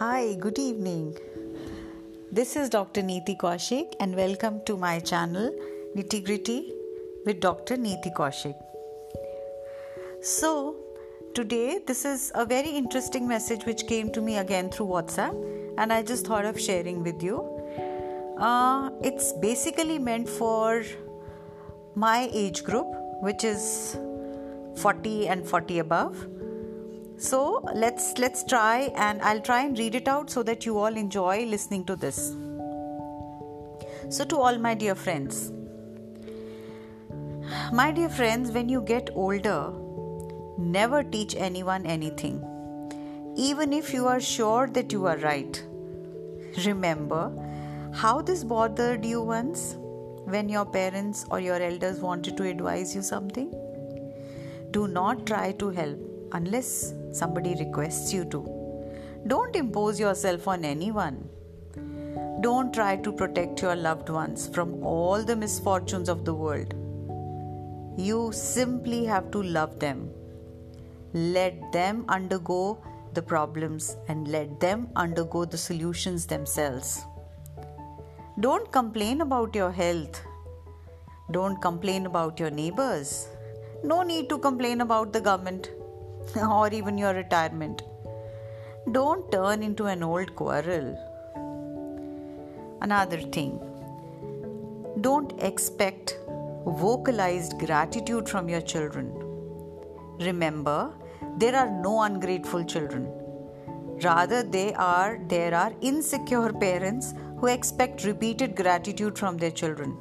Hi, good evening. This is Dr. Neeti Kaushik, and welcome to my channel Nitty Gritty with Dr. Neeti Kaushik. So, today this is a very interesting message which came to me again through WhatsApp, and I just thought of sharing with you. Uh, it's basically meant for my age group, which is 40 and 40 above so let's let's try and i'll try and read it out so that you all enjoy listening to this. So to all my dear friends. My dear friends when you get older never teach anyone anything. Even if you are sure that you are right remember how this bothered you once? When your parents or your elders wanted to advise you something? Do not try to help unless somebody requests you to. Don't impose yourself on anyone. Don't try to protect your loved ones from all the misfortunes of the world. You simply have to love them. Let them undergo the problems and let them undergo the solutions themselves. Don't complain about your health. Don't complain about your neighbors. No need to complain about the government. or even your retirement. Don't turn into an old quarrel. Another thing, don't expect vocalized gratitude from your children. Remember, there are no ungrateful children. Rather, they are there are insecure parents who expect repeated gratitude from their children.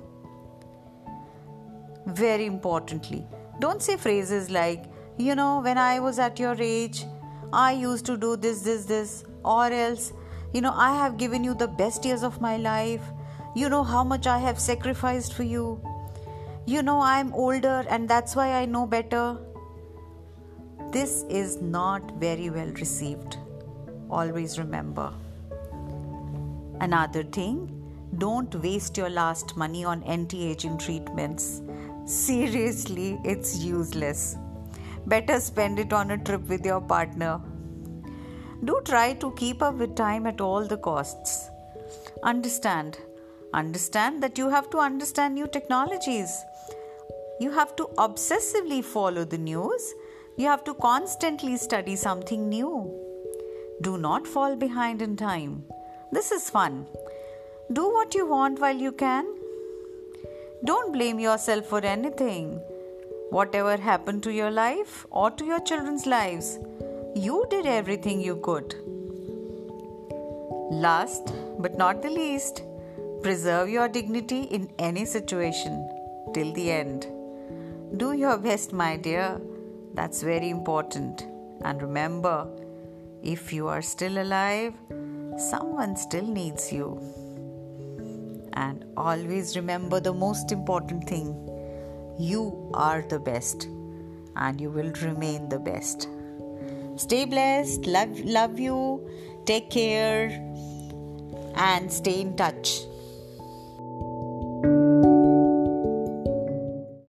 Very importantly, don't say phrases like you know, when I was at your age, I used to do this, this, this, or else, you know, I have given you the best years of my life. You know how much I have sacrificed for you. You know, I'm older and that's why I know better. This is not very well received. Always remember. Another thing, don't waste your last money on anti aging treatments. Seriously, it's useless. Better spend it on a trip with your partner. Do try to keep up with time at all the costs. Understand. Understand that you have to understand new technologies. You have to obsessively follow the news. You have to constantly study something new. Do not fall behind in time. This is fun. Do what you want while you can. Don't blame yourself for anything. Whatever happened to your life or to your children's lives, you did everything you could. Last but not the least, preserve your dignity in any situation till the end. Do your best, my dear. That's very important. And remember, if you are still alive, someone still needs you. And always remember the most important thing you are the best and you will remain the best. Stay blessed, love, love you, take care, and stay in touch.